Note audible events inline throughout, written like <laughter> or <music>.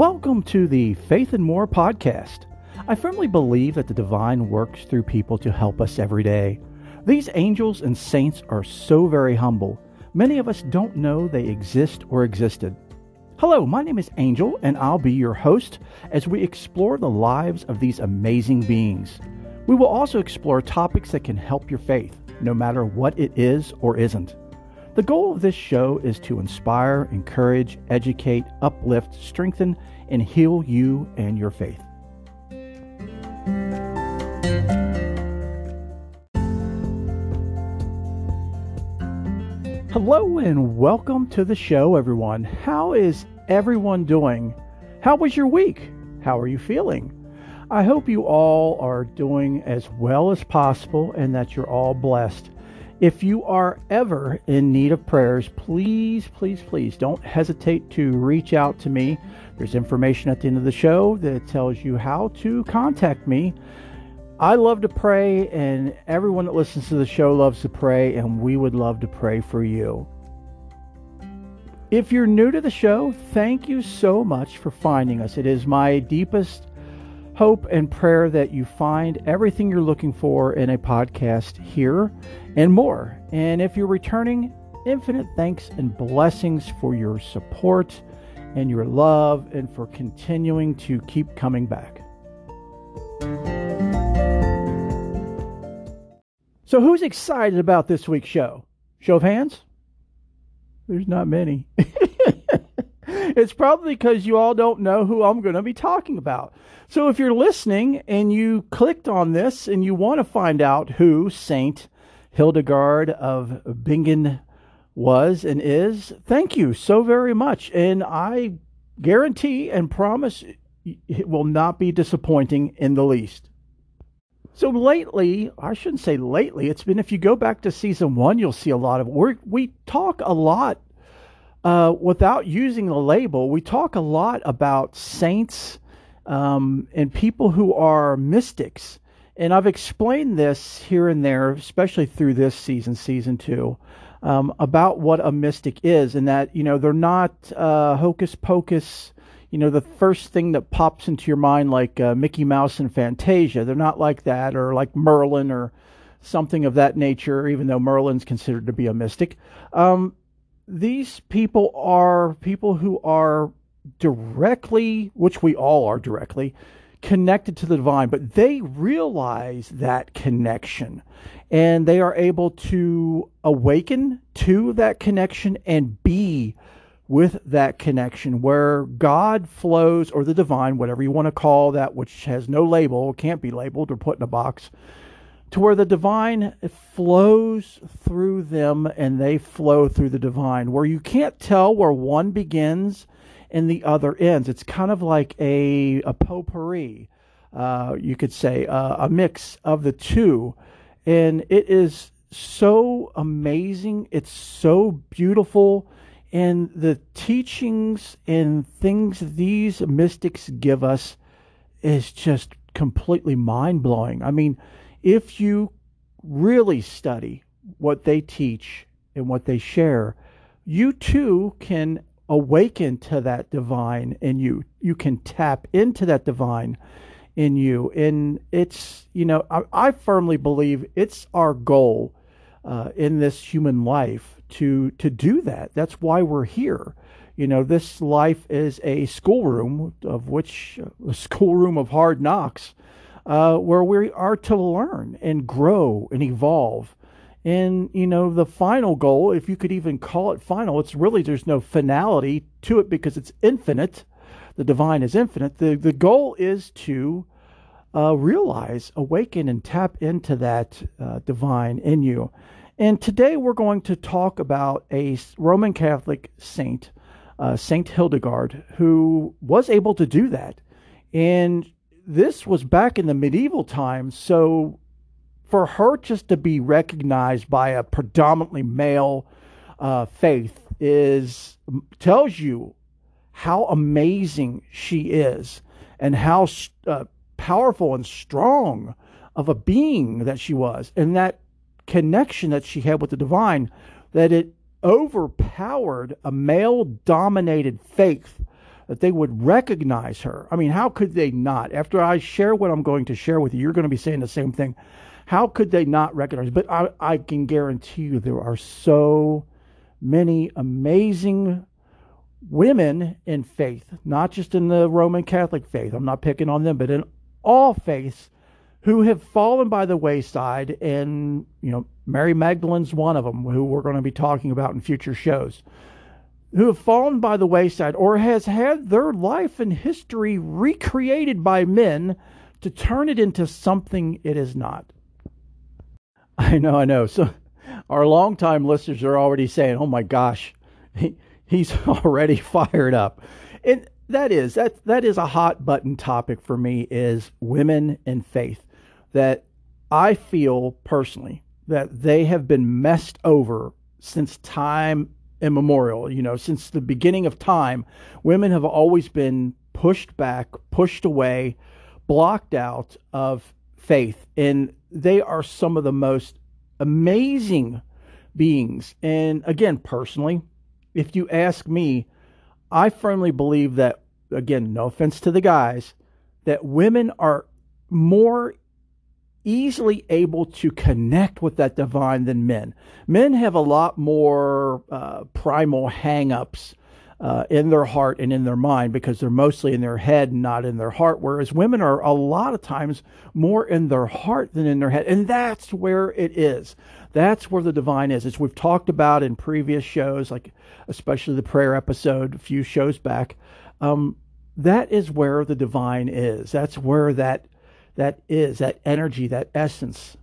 Welcome to the Faith and More podcast. I firmly believe that the divine works through people to help us every day. These angels and saints are so very humble. Many of us don't know they exist or existed. Hello, my name is Angel, and I'll be your host as we explore the lives of these amazing beings. We will also explore topics that can help your faith, no matter what it is or isn't. The goal of this show is to inspire, encourage, educate, uplift, strengthen, and heal you and your faith. Hello and welcome to the show, everyone. How is everyone doing? How was your week? How are you feeling? I hope you all are doing as well as possible and that you're all blessed. If you are ever in need of prayers, please, please, please don't hesitate to reach out to me. There's information at the end of the show that tells you how to contact me. I love to pray, and everyone that listens to the show loves to pray, and we would love to pray for you. If you're new to the show, thank you so much for finding us. It is my deepest hope and prayer that you find everything you're looking for in a podcast here and more. And if you're returning, infinite thanks and blessings for your support and your love and for continuing to keep coming back. So, who's excited about this week's show? Show of hands? There's not many. <laughs> it's probably because you all don't know who I'm going to be talking about. So if you're listening and you clicked on this and you want to find out who Saint Hildegard of Bingen was and is, thank you so very much. And I guarantee and promise it will not be disappointing in the least. So lately, I shouldn't say lately, it's been if you go back to season one, you'll see a lot of we we talk a lot uh, without using the label. We talk a lot about saints um, and people who are mystics. And I've explained this here and there, especially through this season, season two, um, about what a mystic is, and that you know they're not uh, hocus pocus. You know, the first thing that pops into your mind, like uh, Mickey Mouse and Fantasia, they're not like that, or like Merlin, or something of that nature. Even though Merlin's considered to be a mystic, um, these people are people who are directly, which we all are directly, connected to the divine, but they realize that connection. And they are able to awaken to that connection and be with that connection where God flows or the divine, whatever you want to call that, which has no label, can't be labeled or put in a box, to where the divine flows through them and they flow through the divine, where you can't tell where one begins and the other ends. It's kind of like a, a potpourri, uh, you could say, uh, a mix of the two. And it is so amazing. It's so beautiful. And the teachings and things these mystics give us is just completely mind blowing. I mean, if you really study what they teach and what they share, you too can awaken to that divine in you. You can tap into that divine in you. And it's, you know, I, I firmly believe it's our goal uh, in this human life to to do that. That's why we're here. You know, this life is a schoolroom of which a schoolroom of hard knocks uh, where we are to learn and grow and evolve. And, you know, the final goal, if you could even call it final, it's really, there's no finality to it because it's infinite. The divine is infinite. The, the goal is to uh, realize, awaken, and tap into that uh, divine in you. And today we're going to talk about a Roman Catholic saint, uh, Saint Hildegard, who was able to do that. And this was back in the medieval times, so for her just to be recognized by a predominantly male uh, faith is tells you how amazing she is and how uh, powerful and strong of a being that she was, and that connection that she had with the divine, that it overpowered a male dominated faith that they would recognize her. I mean, how could they not? After I share what I'm going to share with you, you're going to be saying the same thing. How could they not recognize? But I, I can guarantee you there are so many amazing women in faith, not just in the Roman Catholic faith. I'm not picking on them, but in all faiths who have fallen by the wayside. And, you know, Mary Magdalene's one of them, who we're going to be talking about in future shows, who have fallen by the wayside or has had their life and history recreated by men to turn it into something it is not. I know, I know. So our longtime listeners are already saying, "Oh my gosh, he, he's <laughs> already fired up," and that is that that is a hot button topic for me. Is women in faith that I feel personally that they have been messed over since time immemorial. You know, since the beginning of time, women have always been pushed back, pushed away, blocked out of faith, and they are some of the most amazing beings. And again, personally, if you ask me, I firmly believe that, again, no offense to the guys, that women are more easily able to connect with that divine than men. Men have a lot more uh, primal hangups uh, in their heart and in their mind because they're mostly in their head and not in their heart. Whereas women are a lot of times more in their heart than in their head. And that's where it is. That's where the divine is. As we've talked about in previous shows, like especially the prayer episode a few shows back. Um, that is where the divine is. That's where that that is, that energy, that essence.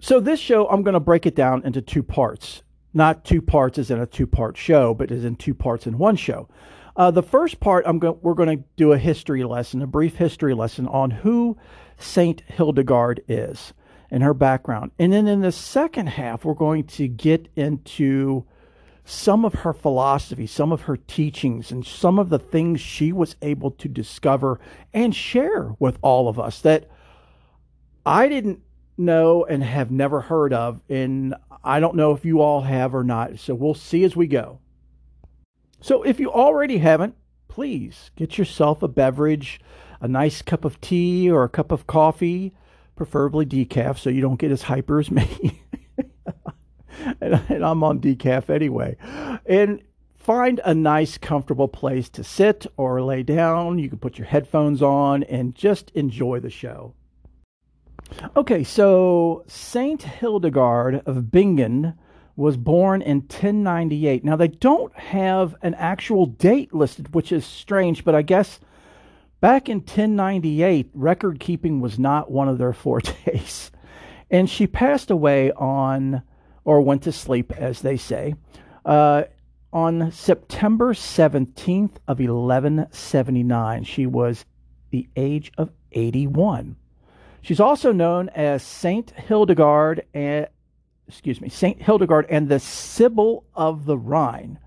So this show, I'm going to break it down into two parts not two parts as in a two part show, but as in two parts in one show. Uh, the first part, I'm go- we're going to do a history lesson, a brief history lesson on who Saint Hildegard is and her background. And then in the second half, we're going to get into some of her philosophy, some of her teachings, and some of the things she was able to discover and share with all of us that I didn't know and have never heard of. And I don't know if you all have or not. So we'll see as we go. So if you already haven't, please get yourself a beverage, a nice cup of tea or a cup of coffee, preferably decaf, so you don't get as hyper as me. <laughs> <laughs> and, and I'm on decaf anyway. And find a nice, comfortable place to sit or lay down. You can put your headphones on and just enjoy the show. Okay, so Saint Hildegard of Bingen was born in 1098. Now, they don't have an actual date listed, which is strange, but I guess back in 1098, record keeping was not one of their <laughs> fortes. And she passed away on, or went to sleep, as they say, uh, on September 17th of 1179. She was the age of 81. She's also known as Saint Hildegard and excuse me, Saint Hildegard and the Sibyl of the Rhine.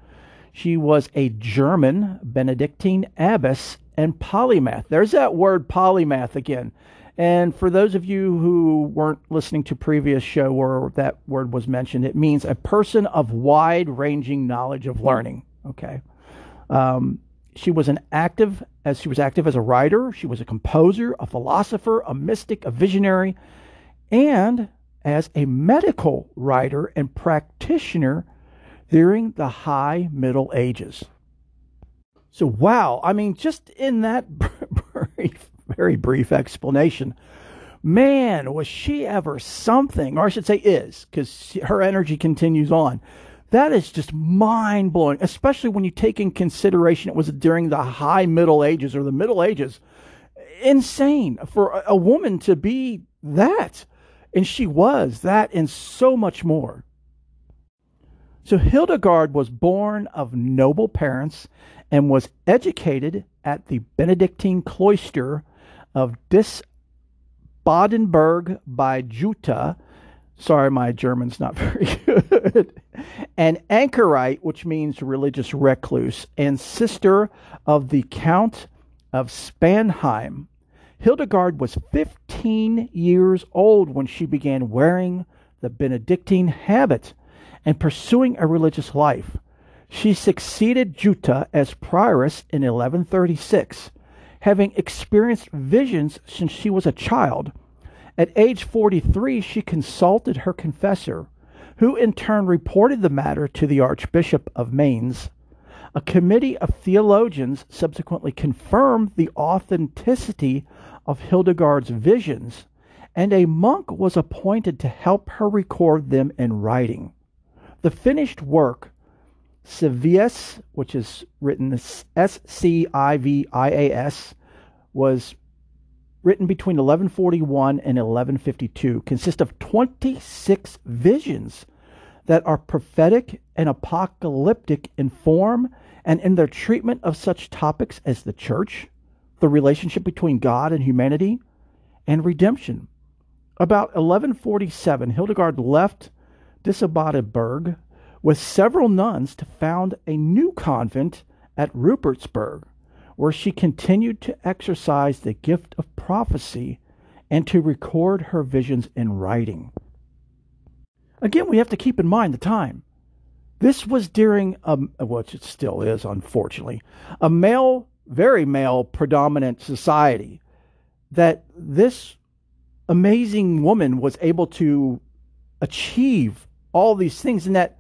She was a German Benedictine abbess and polymath. There's that word polymath again. And for those of you who weren't listening to previous show where that word was mentioned, it means a person of wide-ranging knowledge of learning. Okay, um, she was an active as she was active as a writer, she was a composer, a philosopher, a mystic, a visionary, and as a medical writer and practitioner during the high Middle Ages. So, wow, I mean, just in that <laughs> very brief explanation, man, was she ever something, or I should say, is, because her energy continues on. That is just mind blowing, especially when you take in consideration it was during the high Middle Ages or the Middle Ages. Insane for a woman to be that. And she was that and so much more. So Hildegard was born of noble parents and was educated at the Benedictine cloister of Disibodenberg by Jutta Sorry, my German's not <laughs> very good. An anchorite, which means religious recluse, and sister of the Count of Spanheim. Hildegard was 15 years old when she began wearing the Benedictine habit and pursuing a religious life. She succeeded Jutta as prioress in 1136, having experienced visions since she was a child. At age 43, she consulted her confessor, who in turn reported the matter to the Archbishop of Mainz. A committee of theologians subsequently confirmed the authenticity of Hildegard's visions, and a monk was appointed to help her record them in writing. The finished work, Scivias, which is written S C I V I A S, was written between 1141 and 1152, consists of 26 visions that are prophetic and apocalyptic in form and in their treatment of such topics as the church, the relationship between God and humanity, and redemption. About 1147, Hildegard left Disibodenberg with several nuns to found a new convent at Rupertsberg, where she continued to exercise the gift of prophecy and to record her visions in writing. Again, we have to keep in mind the time. This was during, a, which it still is, unfortunately, a male, very male predominant society. That this amazing woman was able to achieve all these things, and that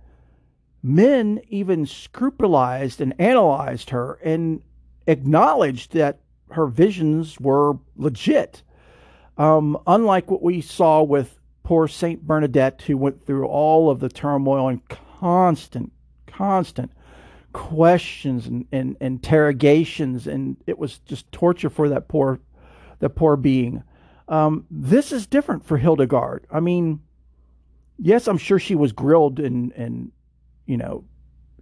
men even scrupurized and analyzed her and acknowledged that her visions were legit. Um, unlike what we saw with poor Saint Bernadette, who went through all of the turmoil and constant, constant questions and, and, interrogations, and it was just torture for that poor, that poor being. Um, this is different for Hildegard. I mean, yes, I'm sure she was grilled and and you know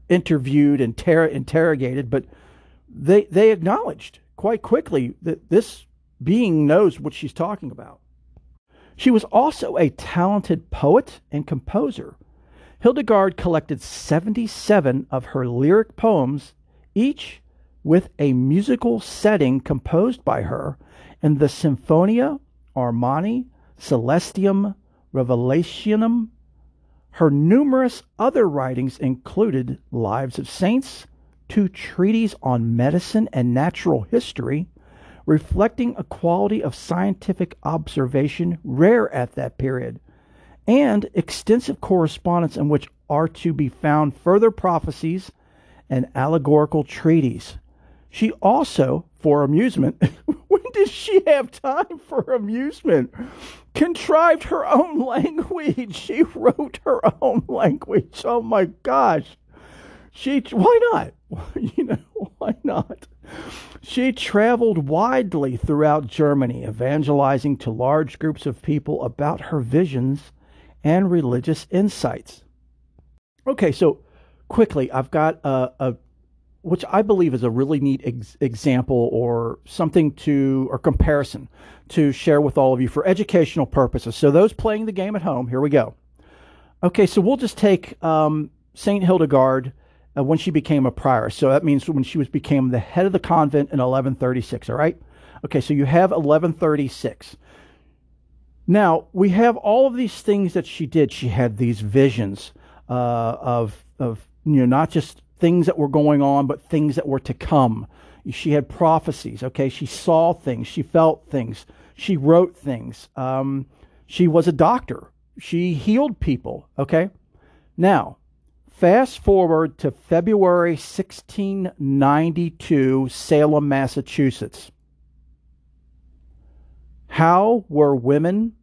interviewed and ter- interrogated, but they they acknowledged quite quickly that this being knows what she's talking about. She was also a talented poet and composer. Hildegard collected 77 of her lyric poems, each with a musical setting composed by her in the Symphonia Armonie Celestium Revelationum. Her numerous other writings included Lives of Saints, two treatises on medicine and natural history, reflecting a quality of scientific observation rare at that period, and extensive correspondence in which are to be found further prophecies and allegorical treatises. She also, for amusement, <laughs> when does she have time for amusement? Contrived her own <laughs> language. She wrote her own language. Oh my gosh. She, why not? <laughs> You know, why not? She traveled widely throughout Germany, evangelizing to large groups of people about her visions and religious insights. Okay, so quickly, I've got a, a which I believe is a really neat ex- example or something to or comparison to share with all of you for educational purposes. So those playing the game at home, here we go. Okay, so we'll just take um, Saint Hildegard uh, when she became a prior. So that means when she was became the head of the convent in 1136. All right. Okay, so you have 1136. Now we have all of these things that she did. She had these visions uh, of of you know not just things that were going on, but things that were to come. She had prophecies. Okay, she saw things. She felt things. She wrote things. Um, she was a doctor. She healed people. Okay. Now, Fast forward to February 1692, Salem, Massachusetts. How were women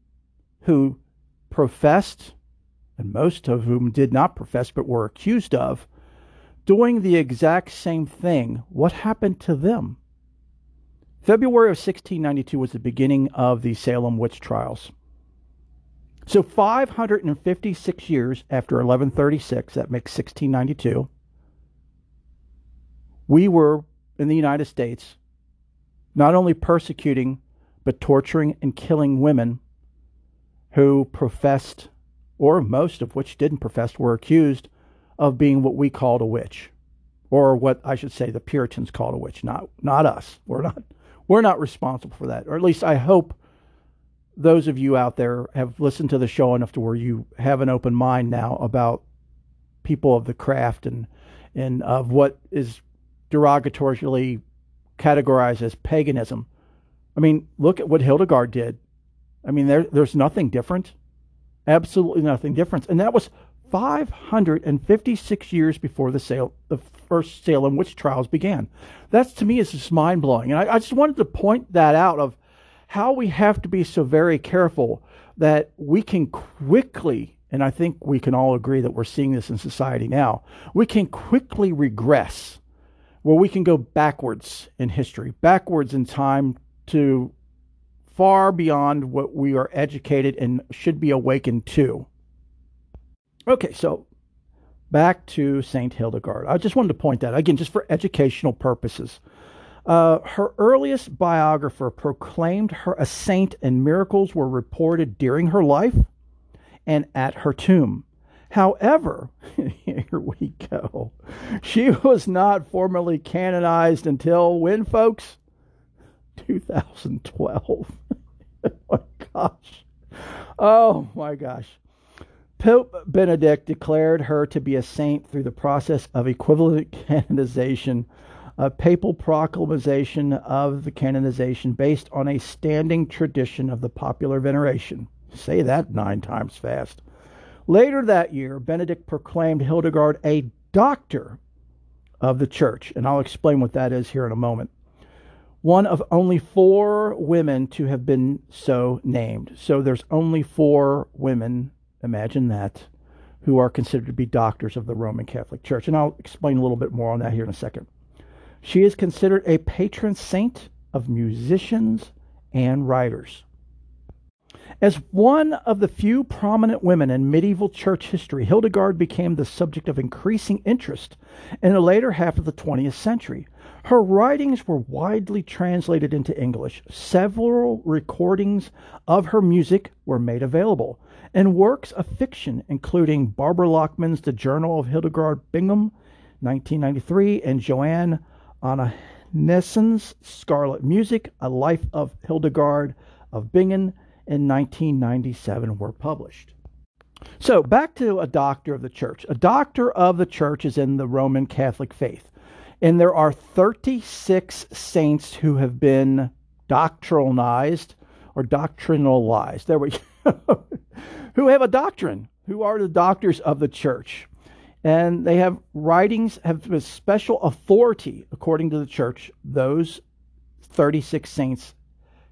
who professed, and most of whom did not profess but were accused of, doing the exact same thing? What happened to them? February of 1692 was the beginning of the Salem witch trials. So 556 years after 1136, that makes 1692, we were in the United States not only persecuting, but torturing and killing women who professed, or most of which didn't profess, were accused of being what we called a witch, or what I should say the Puritans called a witch, not not us. We're not we're not responsible for that, or at least I hope those of you out there have listened to the show enough to where you have an open mind now about people of the craft and and of what is derogatorily categorized as paganism. I mean, look at what Hildegard did. I mean, there, there's nothing different. Absolutely nothing different. And that was 556 years before the, sale, the first Salem witch trials began. That to me is just mind blowing. And I, I just wanted to point that out of how we have to be so very careful that we can quickly, and I think we can all agree that we're seeing this in society now, we can quickly regress where we can go backwards in history, backwards in time to far beyond what we are educated and should be awakened to. Okay, so back to St. Hildegard. I just wanted to point that again, just for educational purposes. Uh, her earliest biographer proclaimed her a saint, and miracles were reported during her life and at her tomb. However, <laughs> here we go. She was not formally canonized until when, folks? 2012. <laughs> oh my gosh. Oh my gosh. Pope Benedict declared her to be a saint through the process of equivalent <laughs> canonization a papal proclamation of the canonization based on a standing tradition of the popular veneration. Say that nine times fast. Later that year, Benedict proclaimed Hildegard a doctor of the church, and I'll explain what that is here in a moment. One of only four women to have been so named. So there's only four women, imagine that, who are considered to be doctors of the Roman Catholic Church. And I'll explain a little bit more on that here in a second. She is considered a patron saint of musicians and writers. As one of the few prominent women in medieval church history, Hildegard became the subject of increasing interest in the later half of the 20th century. Her writings were widely translated into English. Several recordings of her music were made available, and works of fiction, including Barbara Lachman's The Journal of Hildegard Bingen, 1993, and Joanne Anna Nessen's Scarlet Music, A Life of Hildegard of Bingen in 1997 were published. So, back to a doctor of the church. A doctor of the church is in the Roman Catholic faith. And there are 36 saints who have been doctrinalized or doctrinalized. There we go. <laughs> who have a doctrine, who are the doctors of the church. And they have writings have a special authority according to the church. Those 36 saints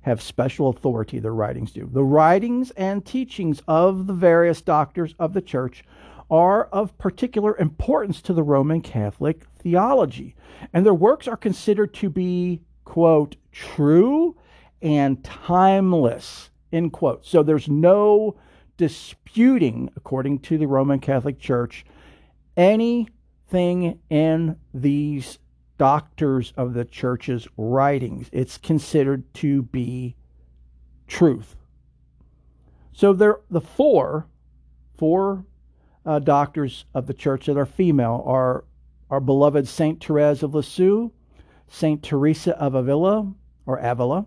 have special authority their writings do. The writings and teachings of the various doctors of the church are of particular importance to the roman catholic theology. And their works are considered to be quote true and timeless end quote. So there's no disputing according to the roman catholic church anything in these doctors of the church's writings. It's considered to be truth. So there, the four, four uh, doctors of the church that are female are our beloved Saint Therese of Lisieux, Saint Teresa of Avila or Avila,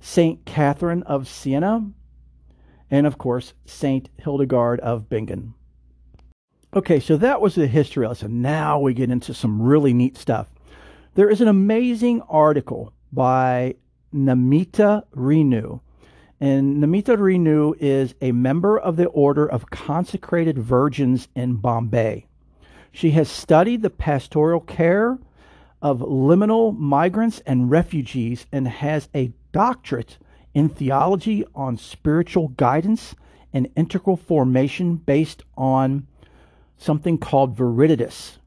Saint Catherine of Siena, and of course Saint Hildegard of Bingen. Okay, so that was the history lesson. Now we get into some really neat stuff. There is an amazing article by Namita Renu. And Namita Renu is a member of the Order of Consecrated Virgins in Bombay. She has studied the pastoral care of liminal migrants and refugees and has a doctorate in theology on spiritual guidance and integral formation based on something called viriditas,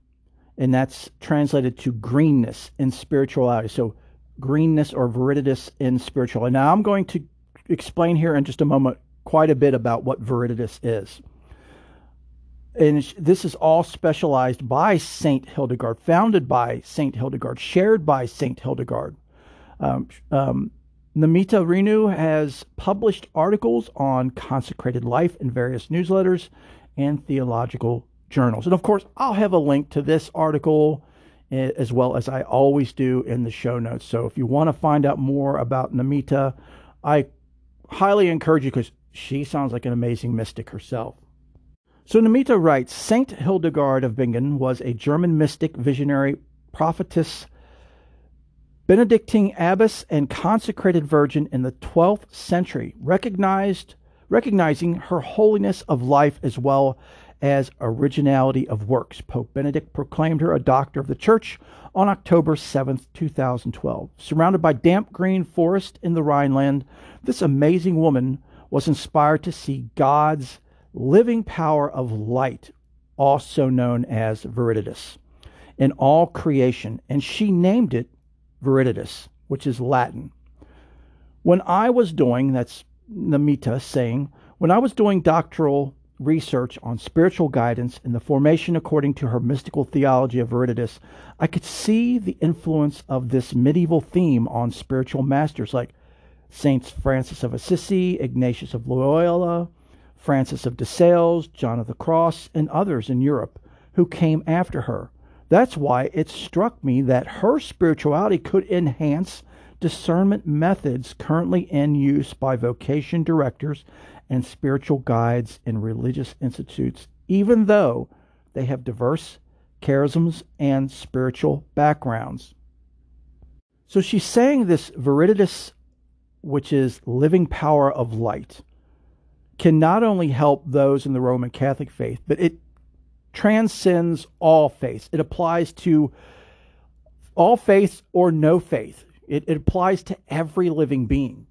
and that's translated to greenness in spirituality. So, greenness or viriditas in spirituality. Now, I'm going to explain here in just a moment quite a bit about what viriditas is. And this is all specialized by Saint Hildegard, founded by Saint Hildegard, shared by Saint Hildegard. Um, um, Namita Renu has published articles on consecrated life in various newsletters and theological journals. And of course, I'll have a link to this article eh, as well as I always do in the show notes. So if you want to find out more about Namita, I highly encourage you because she sounds like an amazing mystic herself. So Namita writes Saint Hildegard of Bingen was a German mystic, visionary, prophetess, Benedictine abbess, and consecrated virgin in the 12th century, recognized recognizing her holiness of life as well as originality of works. Pope Benedict proclaimed her a doctor of the church on October 7, 2012. Surrounded by damp green forest in the Rhineland, this amazing woman was inspired to see God's living power of light, also known as Viriditas, in all creation, and she named it Viriditas, which is Latin. When I was doing, that's Namita saying, when I was doing doctoral research on spiritual guidance and the formation according to her mystical theology of Viriditas, I could see the influence of this medieval theme on spiritual masters like Saints Francis of Assisi, Ignatius of Loyola, Francis of de Sales, John of the Cross, and others in Europe who came after her. That's why it struck me that her spirituality could enhance discernment methods currently in use by vocation directors and spiritual guides in religious institutes, even though they have diverse charisms and spiritual backgrounds. So she's saying this Viriditas, which is living power of light, can not only help those in the Roman Catholic faith, but it transcends all faiths. It applies to all faiths or no faith. It, it applies to every living being.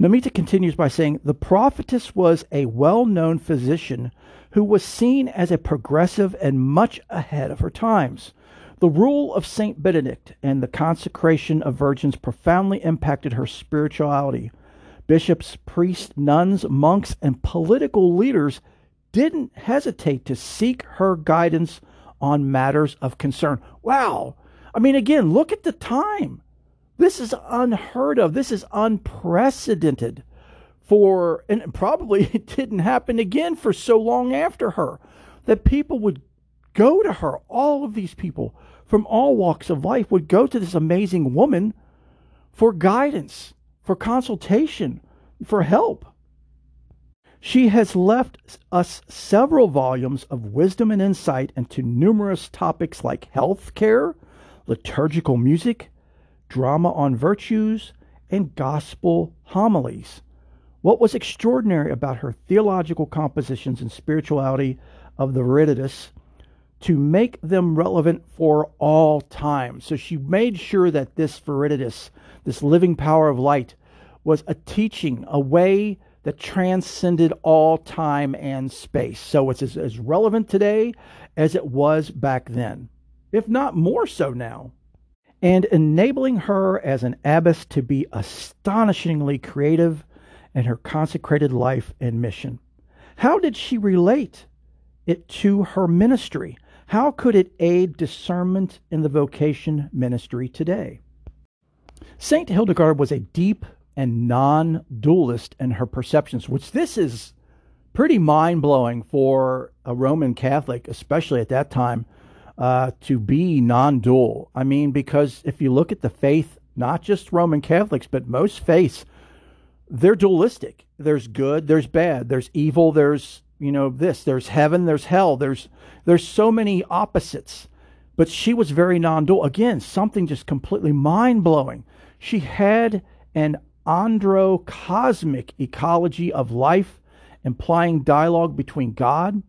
Namita continues by saying the prophetess was a well known physician who was seen as a progressive and much ahead of her times. The rule of Saint Benedict and the consecration of virgins profoundly impacted her spirituality. Bishops, priests, nuns, monks, and political leaders didn't hesitate to seek her guidance on matters of concern. Wow. I mean, again, look at the time. This is unheard of. This is unprecedented for, and probably <laughs> it didn't happen again for so long after her, that people would go to her. All of these people from all walks of life would go to this amazing woman for guidance, for consultation, for help. She has left us several volumes of wisdom and insight into numerous topics like health care, liturgical music, drama on virtues, and gospel homilies. What was extraordinary about her theological compositions and spirituality of the Viriditas to make them relevant for all time. So she made sure that this Viriditas, this living power of light, was a teaching, a way that transcended all time and space. So it's as, as relevant today as it was back then, if not more so now. And enabling her as an abbess to be astonishingly creative in her consecrated life and mission. How did she relate it to her ministry? How could it aid discernment in the vocation ministry today? Saint Hildegard was a deep and non dualist in her perceptions, which this is pretty mind blowing for a Roman Catholic, especially at that time, uh, to be non dual. I mean, because if you look at the faith, not just Roman Catholics, but most faiths, they're dualistic. There's good, there's bad, there's evil, there's you know this, there's heaven, there's hell, there's there's so many opposites. But she was very non-dual. Again, something just completely mind-blowing. She had an androcosmic ecology of life, implying dialogue between God,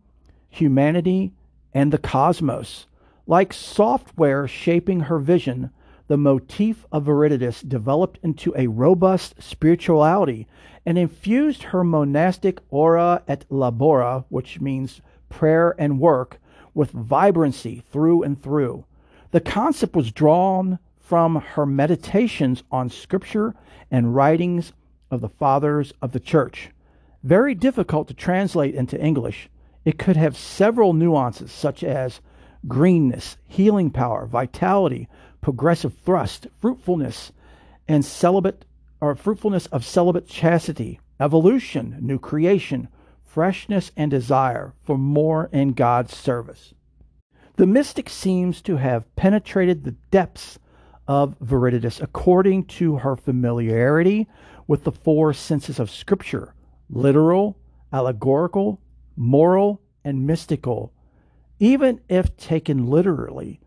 humanity, and the cosmos. Like software shaping her vision, the motif of Viriditas developed into a robust spirituality and infused her monastic ora et labora, which means prayer and work, with vibrancy through and through. The concept was drawn from her meditations on scripture and writings of the fathers of the church. Very difficult to translate into English. It could have several nuances, such as greenness, healing power, vitality, progressive thrust, fruitfulness, and celibate or fruitfulness of celibate chastity, evolution, new creation, freshness, and desire for more in God's service. The mystic seems to have penetrated the depths of Viriditas according to her familiarity with the four senses of Scripture literal, allegorical, moral, and mystical. Even if taken literally,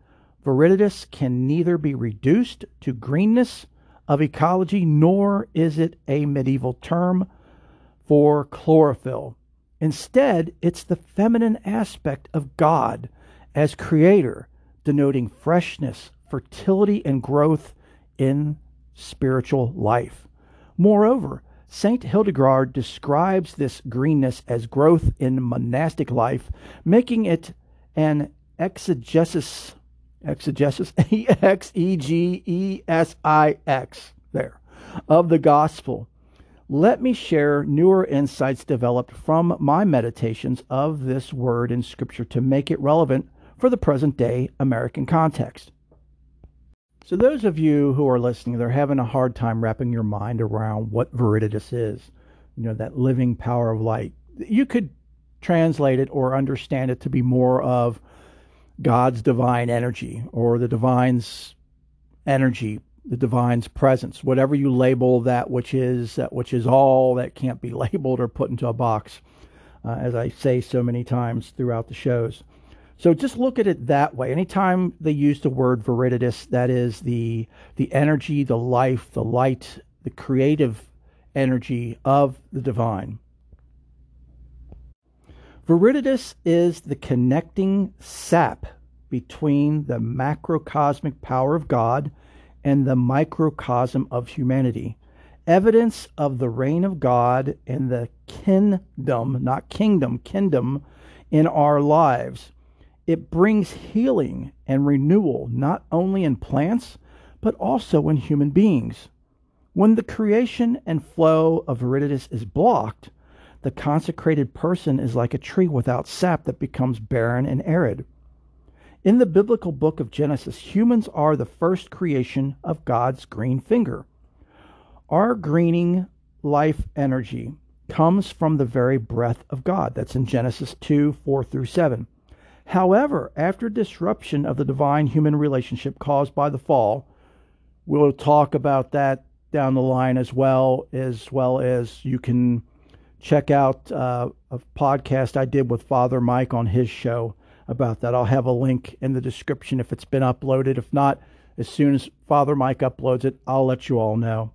viridis can neither be reduced to greenness of ecology nor is it a medieval term for chlorophyll. Instead, it's the feminine aspect of God as creator, denoting freshness, fertility, and growth in spiritual life. Moreover, St. Hildegard describes this greenness as growth in monastic life, making it an exegesis, exegesis, <laughs> E X E G E S I X, there, of the gospel. Let me share newer insights developed from my meditations of this word in Scripture to make it relevant for the present day American context. So, those of you who are listening, they're having a hard time wrapping your mind around what viriditas is, you know, that living power of light. You could translate it or understand it to be more of God's divine energy or the divine's energy, the divine's presence, whatever you label that which is that which is all that can't be <laughs> labeled or put into a box, uh, as I say so many times throughout the shows. So just look at it that way. Anytime they use the word viridis, that is the the energy, the life, the light, the creative energy of the divine. Viridis is the connecting sap between the macrocosmic power of God and the microcosm of humanity. Evidence of the reign of God and the kingdom, not kingdom, kingdom in our lives it brings healing and renewal not only in plants, but also in human beings. When the creation and flow of viridis is blocked, the consecrated person is like a tree without sap that becomes barren and arid. In the biblical book of Genesis, humans are the first creation of God's green finger. Our greening life energy comes from the very breath of God. That's in Genesis 2 4 through 7. However, after disruption of the divine human relationship caused by the fall, we'll talk about that down the line as well, as well as you can check out uh, a podcast I did with Father Mike on his show about that. I'll have a link in the description if it's been uploaded. If not, as soon as Father Mike uploads it, I'll let you all know.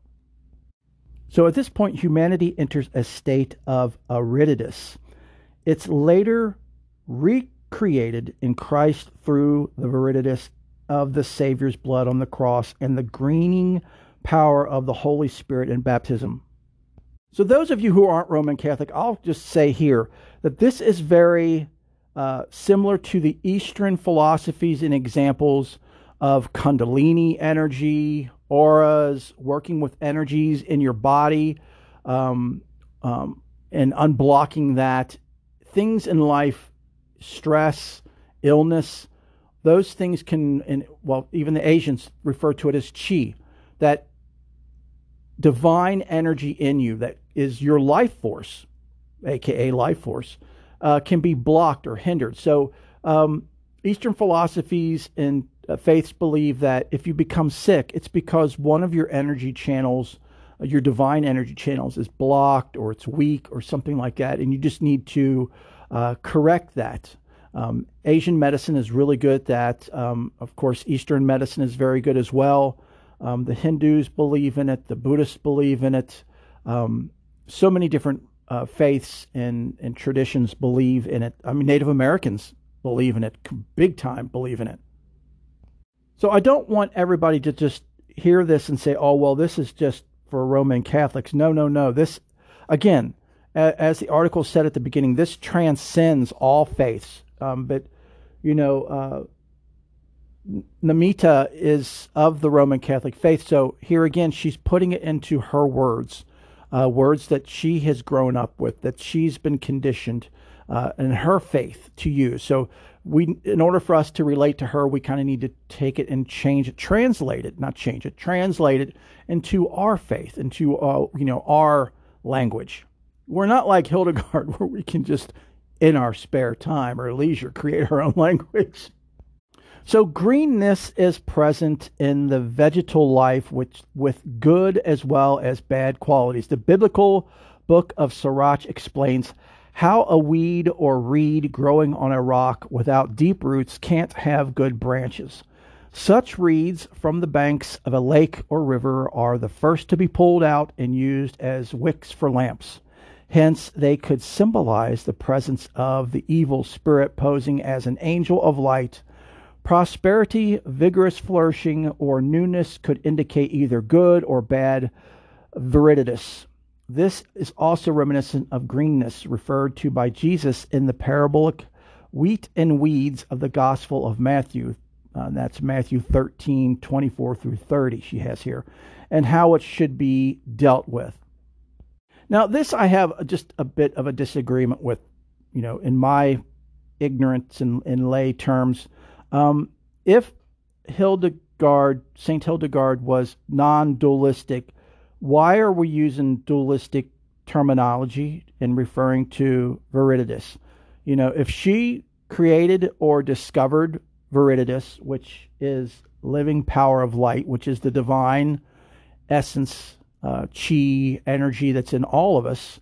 So at this point, humanity enters a state of aridus. It's later re created in Christ through the viriditas of the Savior's blood on the cross and the greening power of the Holy Spirit in baptism. So, those of you who aren't Roman Catholic, I'll just say here that this is very uh, similar to the Eastern philosophies and examples of Kundalini energy, auras, working with energies in your body, um, um, and unblocking that. Things in life stress, illness, those things can, and well, even the Asians refer to it as chi, that divine energy in you that is your life force, aka life force, uh, can be blocked or hindered. So, um, Eastern philosophies and uh, faiths believe that if you become sick, it's because one of your energy channels, uh, your divine energy channels, is blocked or it's weak or something like that, and you just need to uh, correct that. Um, Asian medicine is really good at that. Um, of course, Eastern medicine is very good as well. Um, the Hindus believe in it, the Buddhists believe in it. Um, so many different uh, faiths and, and traditions believe in it. I mean, Native Americans believe in it, big time believe in it. So I don't want everybody to just hear this and say, oh, well, this is just for Roman Catholics. No, no, no. This, again, as the article said at the beginning, this transcends all faiths. Um, but, you know, uh, Namita is of the Roman Catholic faith. So here again, she's putting it into her words, uh, words that she has grown up with, that she's been conditioned uh, in her faith to use. So we, in order for us to relate to her, we kind of need to take it and change it, translate it, not change it, translate it into our faith, into uh, you know our language. We're not like Hildegard, <laughs> where we can just, in our spare time or leisure, create our own <laughs> language. So, greenness is present in the vegetal life which, with good as well as bad qualities. The biblical book of Sirach explains how a weed or reed growing on a rock without deep roots can't have good branches. Such reeds from the banks of a lake or river are the first to be pulled out and used as wicks for lamps. Hence, they could symbolize the presence of the evil spirit posing as an angel of light. Prosperity, vigorous flourishing, or newness could indicate either good or bad viridis. This is also reminiscent of greenness referred to by Jesus in the parabolic wheat and weeds of the Gospel of Matthew. Uh, that's Matthew 13, 24 through 30, she has here, and how it should be dealt with. Now, this I have just a bit of a disagreement with, you know, in my ignorance in, in lay terms. Um, if Hildegard, Saint Hildegard, was non dualistic, why are we using dualistic terminology in referring to Viriditas? You know, if she created or discovered Viriditas, which is living power of light, which is the divine essence, uh, chi, energy that's in all of us,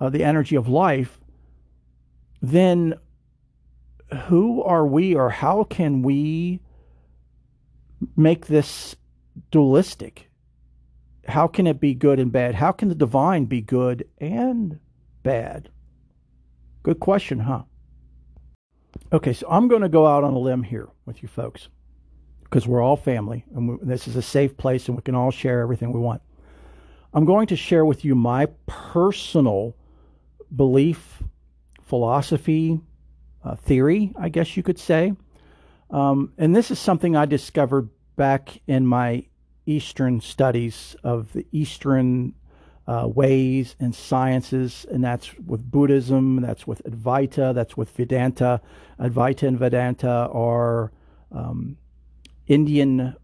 uh, the energy of life, then who are we or how can we make this dualistic? how can it be good and bad? How can the divine be good and bad? Good question, huh? Okay, so I'm going to go out on a limb here with you folks because we're all family and we, this is a safe place and we can all share everything we want. I'm going to share with you my personal belief, philosophy, uh, theory, I guess you could say. Um, and this is something I discovered back in my Eastern studies of the Eastern uh, ways and sciences, and that's with Buddhism, that's with Advaita, that's with Vedanta. Advaita and Vedanta are um, Indian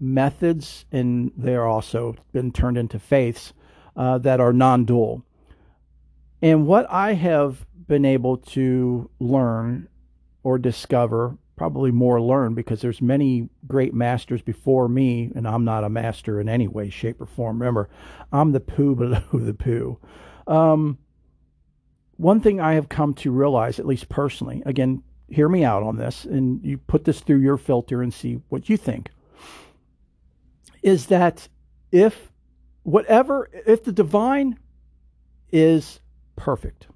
methods, and they're also been turned into faiths uh, that are non dual. And what I have been able to learn or discover probably more learn because there's many great masters before me, and I'm not a master in any way, shape, or form. Remember, I'm the poo <laughs> below the poo. Um, one thing I have come to realize, at least personally, again, hear me out on this, and you put this through your filter and see what you think, is that if whatever, if the divine is perfect,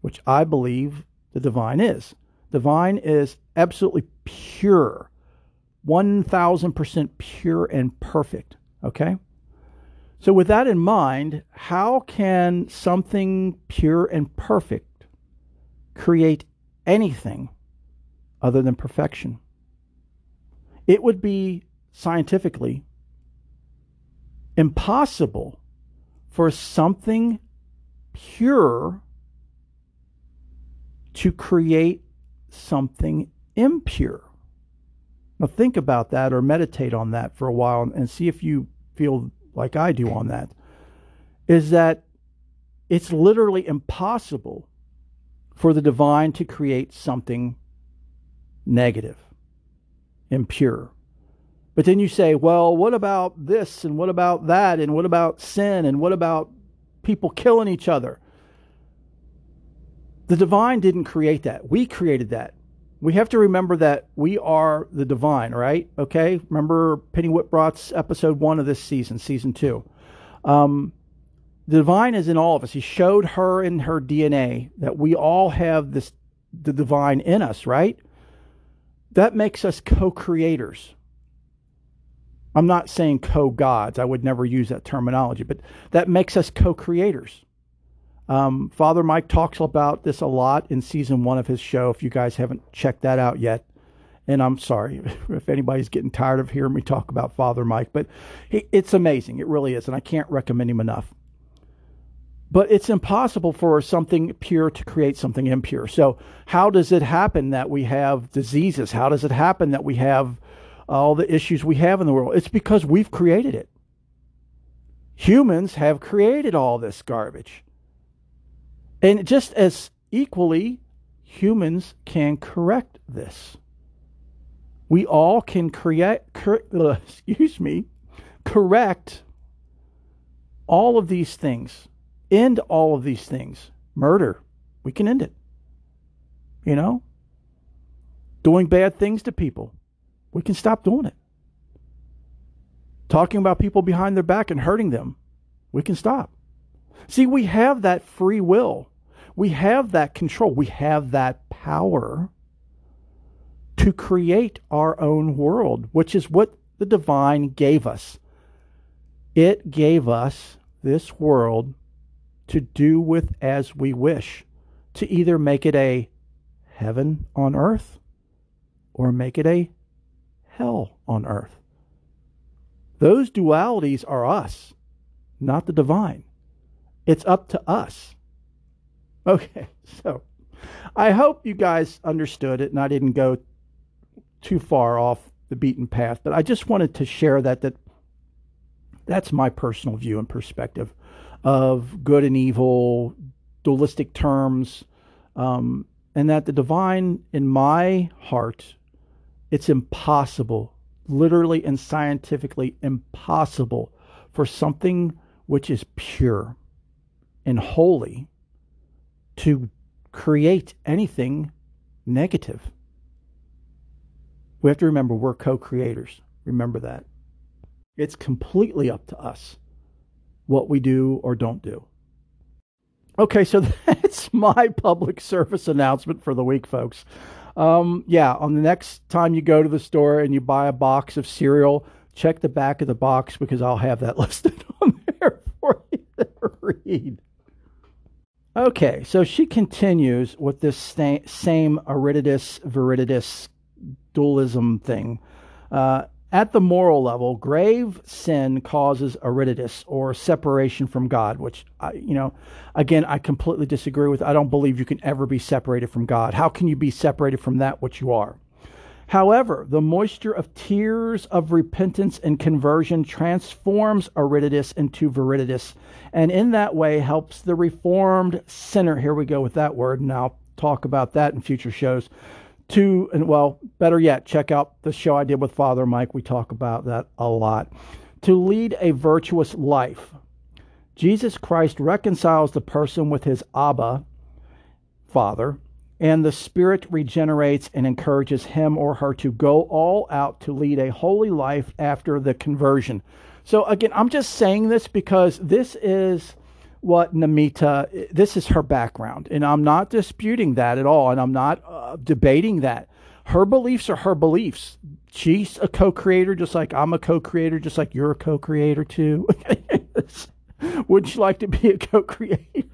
which I believe the divine is, Divine is absolutely pure, 1000% pure and perfect. Okay? So, with that in mind, how can something pure and perfect create anything other than perfection? It would be scientifically impossible for something pure to create something impure. Now, think about that or meditate on that for a while and see if you feel like I do on that. Is that it's literally impossible for the divine to create something negative, impure. But then you say, well, what about this and what about that and what about sin and what about people killing each other? The divine didn't create that. We created that. We have to remember that we are the divine, right? Okay. Remember Penny Whitbroth's episode one of this season, season two. Um, the divine is in all of us. He showed her in her DNA that we all have this, the divine in us, right? That makes us co creators. I'm not saying co gods. I would never use that terminology, but that makes us co creators. Um, Father Mike talks about this a lot in season one of his show. If you guys haven't checked that out yet, and I'm sorry <laughs> if anybody's getting tired of hearing me talk about Father Mike, but he, it's amazing. It really is, and I can't recommend him enough. But it's impossible for something pure to create something impure. So, how does it happen that we have diseases? How does it happen that we have all the issues we have in the world? It's because we've created it. Humans have created all this garbage. And just as equally, humans can correct this. We all can create, cor- <laughs> excuse me, correct all of these things, end all of these things murder, we can end it. You know? Doing bad things to people, we can stop doing it. Talking about people behind their back and hurting them, we can stop. See, we have that free will. We have that control. We have that power to create our own world, which is what the divine gave us. It gave us this world to do with as we wish, to either make it a heaven on earth or make it a hell on earth. Those dualities are us, not the divine. It's up to us. <laughs> Okay, so I hope you guys understood it and I didn't go too far off the beaten path, but I just wanted to share that that that's my personal view and perspective of good and evil, dualistic terms, um, and that the divine in my heart, it's impossible, literally and scientifically impossible for something which is pure and holy to create anything negative. We have to remember we're co creators. Remember that. It's completely up to us what we do or don't do. Okay, so <laughs> that's my public service announcement for the week, folks. Um, yeah, on the next time you go to the store and you buy a box of cereal, check the back of the box because I'll have that <laughs> listed on there for you to read. Okay, so she continues with this same ariditas viriditas dualism thing. Uh, at the moral level, grave sin causes ariditas or separation from God, which I, you know, again, I completely disagree with. I don't believe you can ever be separated from God. How can you be separated from that which you are? However, the moisture of tears of repentance and conversion transforms ariditas into viriditas, and in that way helps the reformed sinner. Here we go with that word, and I'll talk about that in future shows. To, and well, better yet, check out the show I did with Father Mike. We talk about that a lot. To lead a virtuous life. Jesus Christ reconciles the person with his Abba, Father, and the Spirit regenerates and encourages him or her to go all out to lead a holy life after the conversion. So, again, I'm just saying this because this is what Namita, this is her background, and I'm not disputing that at all, and I'm not uh, debating that. Her beliefs are her beliefs. She's a co creator, just like I'm a co creator, just like you're a co creator, too. <laughs> Would you like to be a co creator?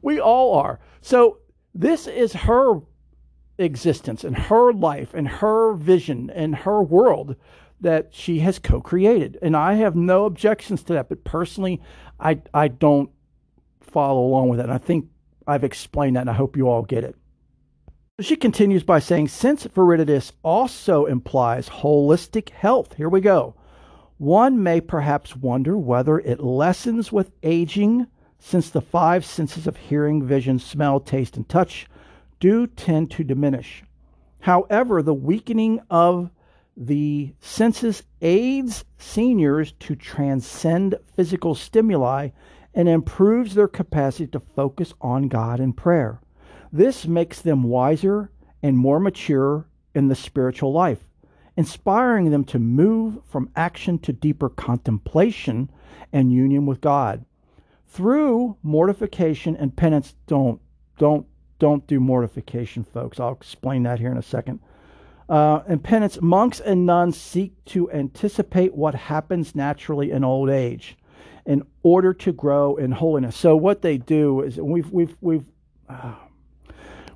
We all are. So, this is her existence and her life and her vision and her world that she has co-created and i have no objections to that but personally i i don't follow along with it and i think i've explained that and i hope you all get it. She continues by saying since viridis also implies holistic health here we go. One may perhaps wonder whether it lessens with aging since the five senses of hearing, vision, smell, taste, and touch do tend to diminish. However, the weakening of the senses aids seniors to transcend physical stimuli and improves their capacity to focus on God in prayer. This makes them wiser and more mature in the spiritual life, inspiring them to move from action to deeper contemplation and union with God through mortification and penance. Don't, don't, don't do mortification, folks. I'll explain that here in a second. Uh, and penance, monks and nuns seek to anticipate what happens naturally in old age in order to grow in holiness. So what they do is we've we've we've uh,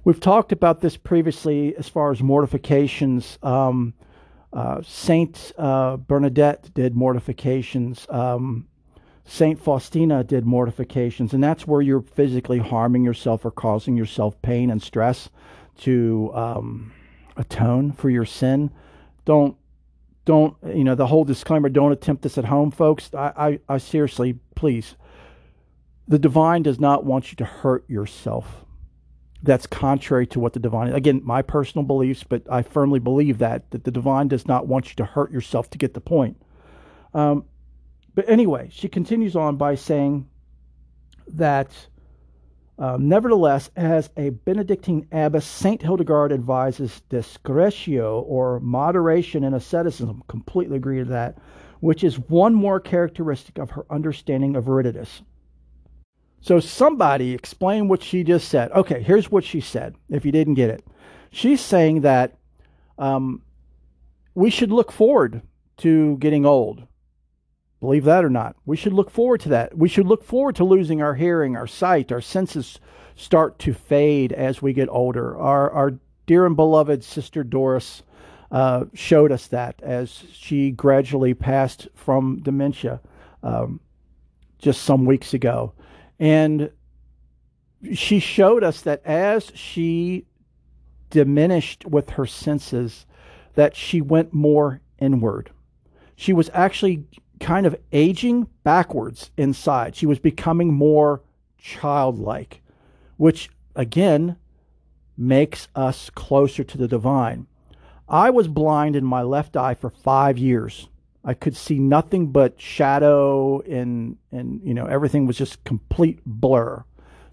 we've talked about this previously as far as mortifications. Um, uh, Saint uh, Bernadette did mortifications. Um, Saint Faustina did mortifications, and that's where you're physically harming yourself or causing yourself pain and stress to um, atone for your sin. Don't don't you know the whole disclaimer? Don't attempt this at home, folks. I, I, I seriously, please. The divine does not want you to hurt yourself. That's contrary to what the divine. Again, my personal beliefs, but I firmly believe that that the divine does not want you to hurt yourself to get the point. Um, but anyway, she continues on by saying that Um, nevertheless, as a Benedictine abbess, Saint Hildegard advises discretio or moderation in asceticism. Completely agree to that, which is one more characteristic of her understanding of Viriditas. So, somebody explain what she just said. Okay, here's what she said. If you didn't get it, she's saying that um, we should look forward to getting old. Believe that or not, we should look forward to that. We should look forward to losing our hearing, our sight, our senses start to fade as we get older. Our, our dear and beloved sister Doris uh, showed us that as she gradually passed from dementia um, just some weeks ago. And she showed us that as she diminished with her senses, that she went more inward. She was actually kind of aging backwards inside. She was becoming more childlike, which again makes us closer to the divine. I was blind in my left eye for five years. I could see nothing but shadow and and you know everything was just complete blur.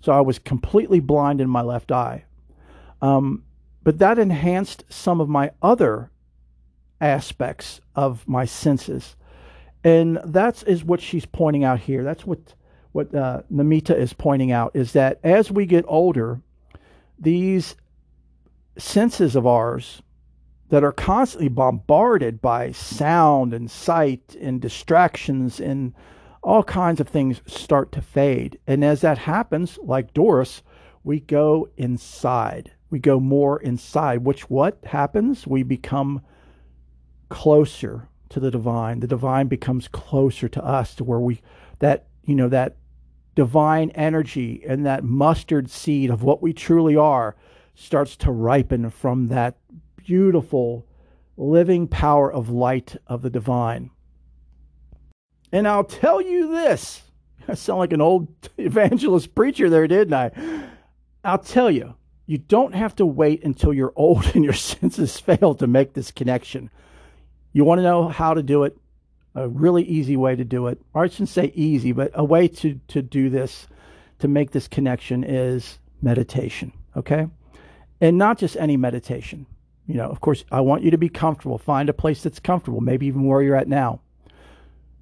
So I was completely blind in my left eye. Um, but that enhanced some of my other aspects of my senses. And that is what she's pointing out here. That's what what uh, Namita is pointing out is that as we get older, these senses of ours that are constantly bombarded by sound and sight and distractions and all kinds of things start to fade. And as that happens, like Doris, we go inside. We go more inside, which what happens? We become closer to the divine. The divine becomes closer to us to where we that you know that divine energy and that mustard seed of what we truly are starts to ripen from that beautiful living power of light of the divine. And I'll tell you this. <laughs> I sound like an old <laughs> evangelist preacher there, didn't I? I'll tell you, you don't have to wait until you're <laughs> old and your senses fail to make this connection. You want to know how to do it? A really easy way to do it, or I shouldn't say easy, but a way to, to do this, to make this connection is meditation, okay? And not just any meditation. You know, of course, I want you to be comfortable. Find a place that's comfortable, maybe even where you're at now.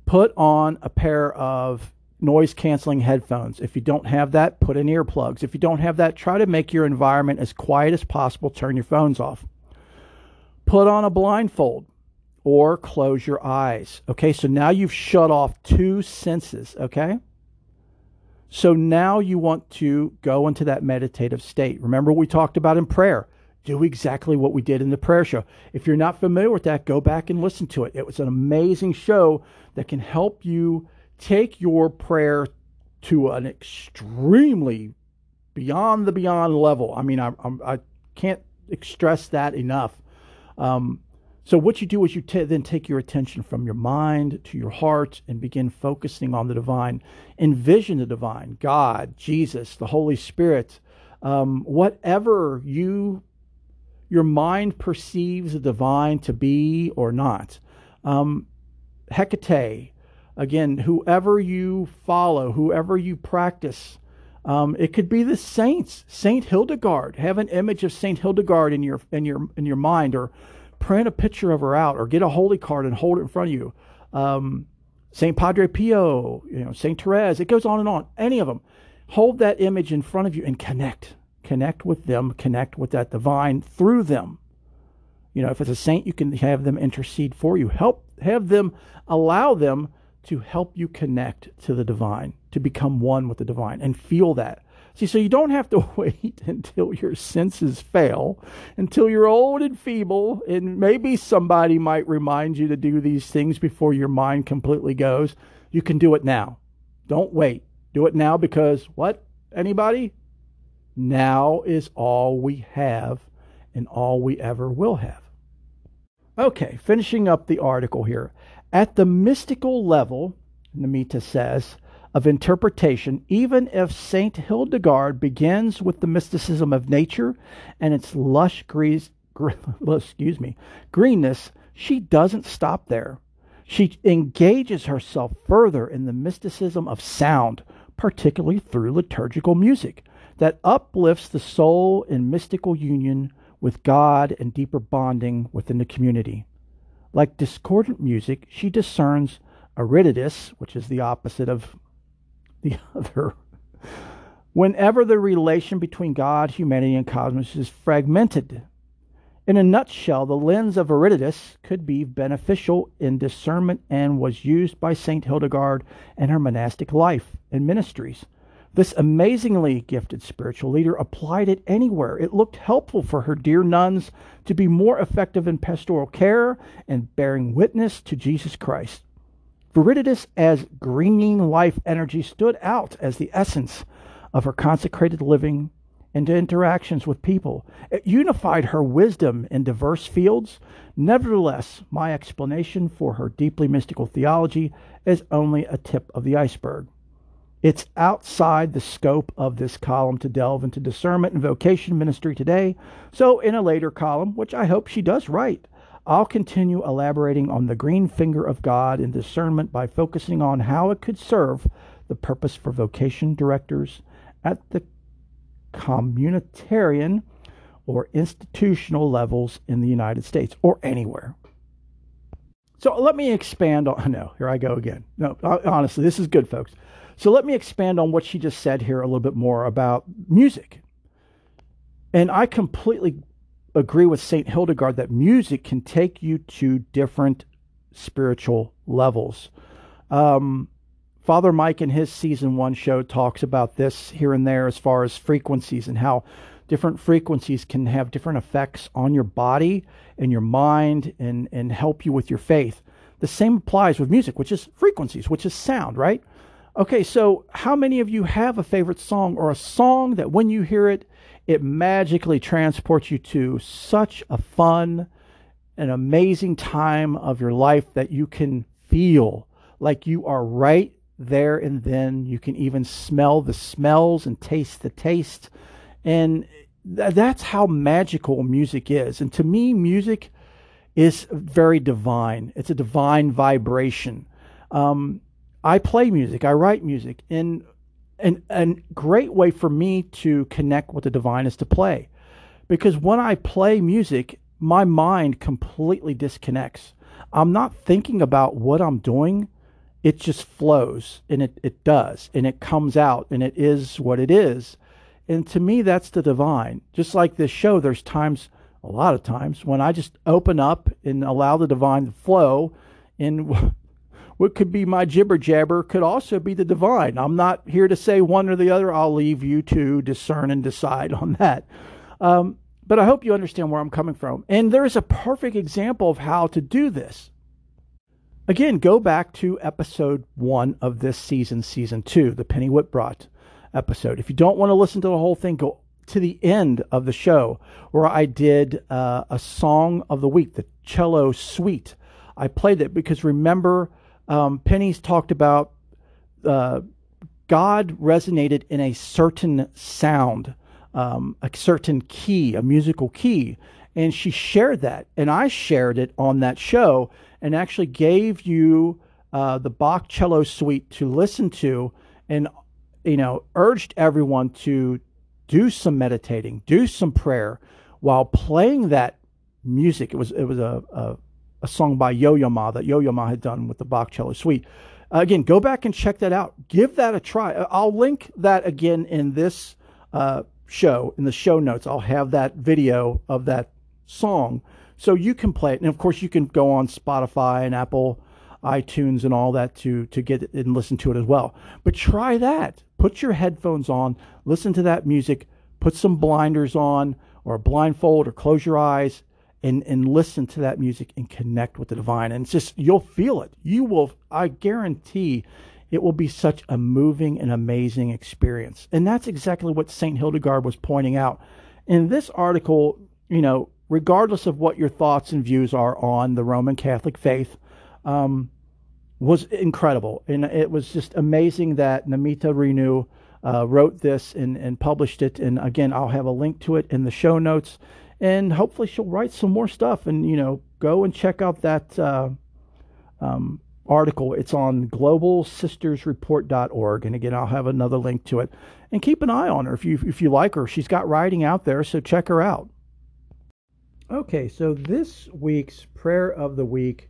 Put on a pair of noise canceling headphones. If you don't have that, put in earplugs. If you don't have that, try to make your environment as quiet as possible. Turn your phones off. Put on a blindfold or close your eyes. Okay, so now you've shut off two senses. Okay, so now you want to go into that meditative state. Remember we talked about in prayer. Do exactly what we did in the prayer show. If you're not familiar with that, go back and listen to it. It was an amazing show that can help you take your prayer to an extremely beyond the beyond level. I mean, I, I, I can't stress that enough. Um, so, what you do is you t- then take your attention from your mind to your heart and begin focusing on the divine. Envision the divine, God, Jesus, the Holy Spirit, um, whatever you your mind perceives the divine to be or not. Um, Hecate, again, whoever you follow, whoever you practice. Um, it could be the saints, Saint Hildegard. Have an image of Saint Hildegard in your in your in your mind, or print a picture of her out or get a holy card and hold it in front of you. Um, St. Padre Pio, you know, St. Therese, it goes on and on. Any of them. Hold that image in front of you and connect. Connect with them, connect with that divine through them. You know, if it's a saint, you can have them intercede for you. Help have them allow them to help you connect to the divine, to become one with the divine and feel that. See, so you don't have to <laughs> wait until your senses fail, until you're old and feeble, and maybe somebody might remind you to do these things before your mind completely goes. You can do it now. Don't wait. Do it now because what? Anybody? Now is all we have and all we ever will have. Okay, finishing up the article here. At the mystical level, Namita says, of interpretation, even if Saint Hildegard begins with the mysticism of nature and its lush grease, <laughs> excuse me, greenness, she doesn't stop there. She engages herself further in the mysticism of sound, particularly through liturgical music. that uplifts the soul in mystical union with God and deeper bonding within the community. Like discordant music, she discerns ariditas, which is the opposite of the <laughs> other. Whenever the relation between God, humanity, and cosmos is fragmented, in a nutshell, the lens of Ariditas could be beneficial in discernment and was used by Saint Hildegard in her monastic life and ministries. This amazingly gifted spiritual leader applied it anywhere. It looked helpful for her dear nuns to be more effective in pastoral care and bearing witness to Jesus Christ. Viriditas as greening life energy stood out as the essence of her consecrated living and interactions with people. It unified her wisdom in diverse fields. Nevertheless, my explanation for her deeply mystical theology is only a tip of the iceberg. It's outside the scope of this column to delve into discernment and vocation ministry today. So, in a later column, which I hope she does write, I'll continue elaborating on the green finger of God in discernment by focusing on how it could serve the purpose for vocation directors at the communitarian or institutional levels in the United States or anywhere. So let me expand on. <laughs> No, here I go again. No, honestly, this is good, folks. So let me expand on what she just said here a little bit more about music. And I completely agree with St. Hildegard that music can take you to different spiritual levels. Um, Father Mike in his season one show talks about this here and there as far as frequencies and how different frequencies can have different effects on your body and your mind and, and help you with your faith. The same applies with music, which is frequencies, which is sound, right? Okay, so how many of you have a favorite song or a song that when you hear it, it magically transports you to such a fun, an amazing time of your life that you can feel like you are right there and then. You can even smell the smells and taste the taste. And th- that's how magical music is. And to me, music is very divine, it's a divine vibration. Um, I play music, I write music, and and a great way for me to connect with the divine is to play. Because when I play music, my mind completely disconnects. I'm not thinking about what I'm doing it just flows and it, it does and it comes out and it is what it is. And to me, that's the divine. Just like this show, there's times, a lot of times, when I just open up and allow the divine to flow. And what could be my jibber jabber could also be the divine. I'm not here to say one or the other. I'll leave you to discern and decide on that. Um, but I hope you understand where I'm coming from. And there is a perfect example of how to do this. Again, go back to episode one of this season, season two, the Penny Whitbrot episode. If you don't want to listen to the whole thing, go to the end of the show where I did uh, a song of the week, the cello suite. I played it because remember, um, Penny's talked about uh, God resonated in a certain sound, um, a certain key, a musical key. And she shared that, and I shared it on that show and actually gave you uh, the Bach cello suite to listen to and, you know, urged everyone to do some meditating, do some prayer while playing that music. It was, it was a, a, a song by Yo Yo Ma that Yo Yo Ma had done with the Bach cello suite. Uh, again, go back and check that out. Give that a try. Uh, I'll link that again in this uh, show, in the show notes. I'll have that video of that song so you can play it, and of course you can go on Spotify and Apple iTunes and all that to to get it and listen to it as well. But try that. Put your headphones on, listen to that music, put some blinders on or a blindfold or close your eyes and and listen to that music and connect with the divine. And it's just you'll feel it. You will I guarantee it will be such a moving and amazing experience. And that's exactly what St. Hildegard was pointing out. In this article, you know, regardless of what your thoughts and views are on the Roman Catholic faith, um, was incredible. And it was just amazing that Namita Renu uh, wrote this and, and published it. And again, I'll have a link to it in the show notes. And hopefully she'll write some more stuff and, you know, go and check out that uh, um, article. It's on globalsistersreport.org. And again, I'll have another link to it. And keep an eye on her if you if you like her. She's got writing out there, so check her out. Okay, so this week's prayer of the week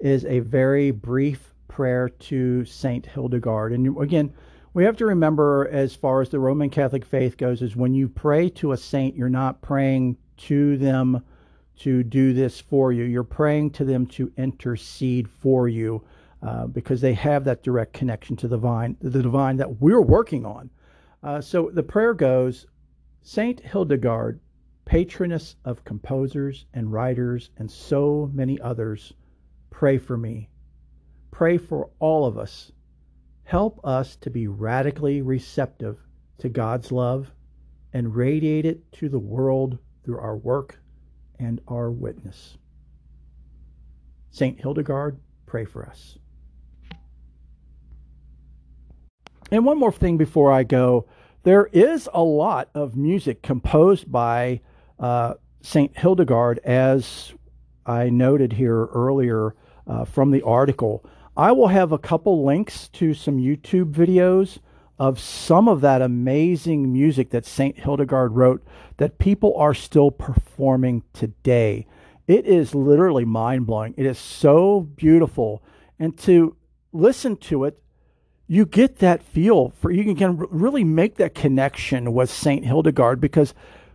is a very brief prayer to Saint Hildegard. And again, we have to remember as far as the Roman Catholic faith goes is when you pray to a saint, you're not praying to them to do this for you. You're praying to them to intercede for you uh, because they have that direct connection to the divine, the divine that we're working on. Uh, so the prayer goes, Saint Hildegard, patroness of composers and writers and so many others, pray for me. Pray for all of us. Help us to be radically receptive to God's love and radiate it to the world through our work and our witness. Saint Hildegard, pray for us. And one more thing before I go there is a lot of music composed by uh, St. Hildegard, as I noted here earlier uh, from the article. I will have a couple links to some YouTube videos of some of that amazing music that St. Hildegard wrote that people are still performing today. It is literally mind blowing. It is so beautiful. And to listen to it you get that feel for you can really make that connection with Saint Hildegard because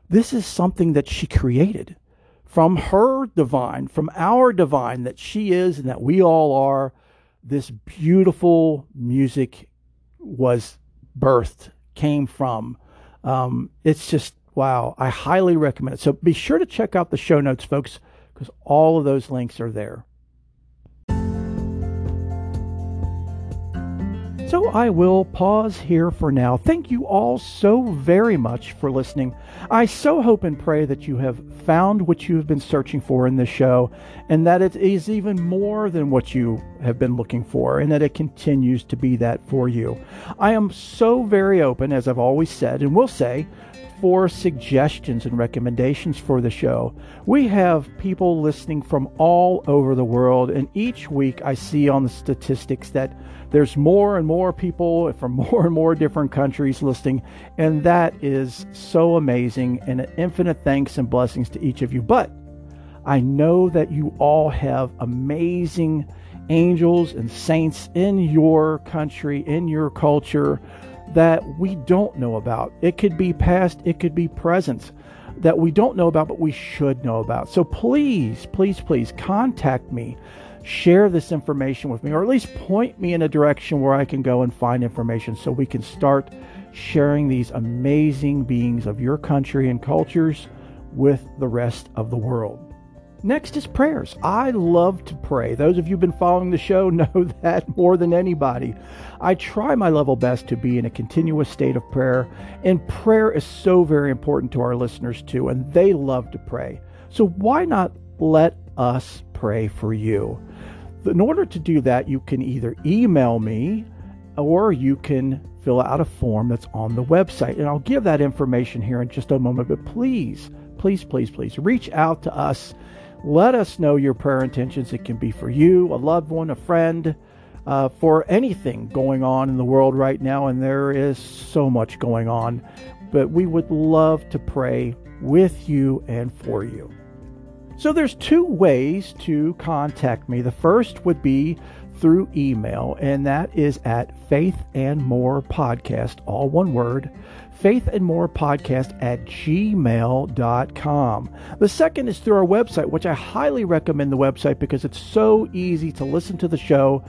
this is something that she created from her divine, from our divine that she is and that we all are. This beautiful music was birthed, came from. Um, it's just wow. I highly recommend it. So be sure to check out the show notes, folks, because all of those links are there. So I will pause here for now. Thank you all so very much for listening. I so hope and pray that you have found what you have been searching for in this show and that it is even more than what you have been looking for and that it continues to be that for you. I am so very open, as I've always said and will say, for suggestions and recommendations for the show. We have people listening from all over the world, and each week I see on the statistics that there's more and more people from <laughs> more and more different countries listening, and that is so amazing. And infinite thanks and blessings to each of you. But I know that you all have amazing angels and saints in your country, in your culture that we don't know about. It could be past, it could be present that we don't know about, but we should know about. So please, please, please contact me. Share this information with me, or at least point me in a direction where I can go and find information so we can start sharing these amazing beings of your country and cultures with the rest of the world. Next is prayers. I love to pray. Those of you who've been following the show <laughs> know that more than anybody. I try my level best to be in a continuous state of prayer, and prayer is so very important to our listeners too, and they love to pray. So why not let us pray for you? In order to do that, you can either email me or you can fill out a form that's on the website. And I'll give that information here in just a moment, but please, please, please, please reach out to us let us know your prayer intentions. It can be for you, a loved one, a friend, uh, for anything going on in the world right now. And there is so much going on. But we would love to pray with you and for you. So there's two ways to contact me. The first would be through email, and that is at Faith and More Podcast, all one word, Faith and More Podcast at gmail.com. The second is through our website, which I highly recommend the website because it's so easy to listen to the show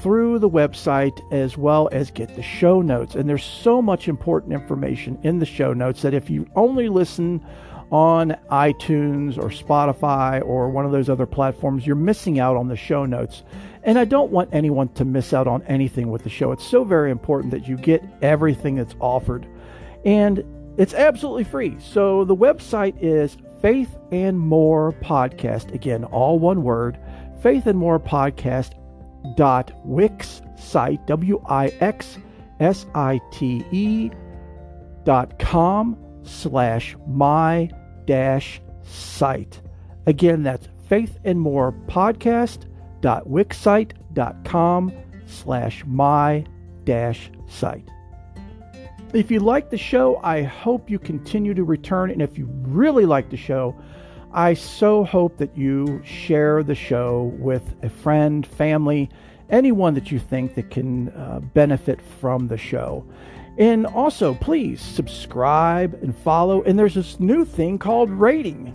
through the website as well as get the show notes. And there's so much important information in the show notes that if you only listen on iTunes or Spotify or one of those other platforms, you're missing out on the show notes. And I don't want anyone to miss out on anything with the show. It's so very important that you get everything that's offered and it's absolutely free. So the website is Faith and More Podcast. Again, all one word, Faith and More Podcast dot wix site w i x s i t e dot com slash my dash site. Again, that's Faith and More Podcast www.wixsite.com slash my dash site. If you like the show, I hope you continue to return. And if you really like the show, I so hope that you share the show with a friend, family, anyone that you think that can uh, benefit from the show. And also, please subscribe and follow. And there's this new thing called rating,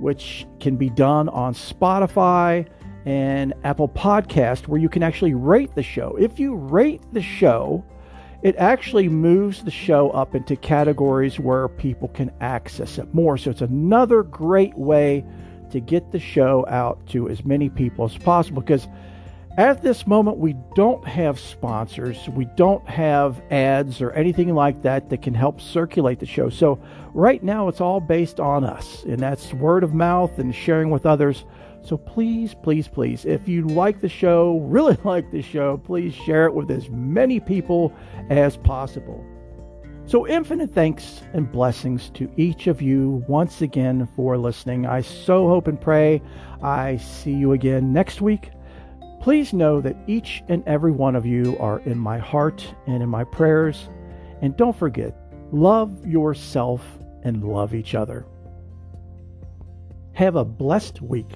which can be done on Spotify and Apple Podcast, where you can actually rate the show. If you rate the show, it actually moves the show up into categories where people can access it more. So it's another great way to get the show out to as many people as possible because at this moment we don't have sponsors, we don't have ads or anything like that that can help circulate the show. So right now it's all based on us, and that's word of mouth and sharing with others. So please, please, please, if you like the show, really <laughs> like the show, please share it with as many people as possible. So, infinite thanks and blessings to each of you once again for listening. I so hope and pray I see you again next week. Please know that each and every one of you are in my heart and in my prayers. And don't forget, love yourself and love each other. Have a blessed week.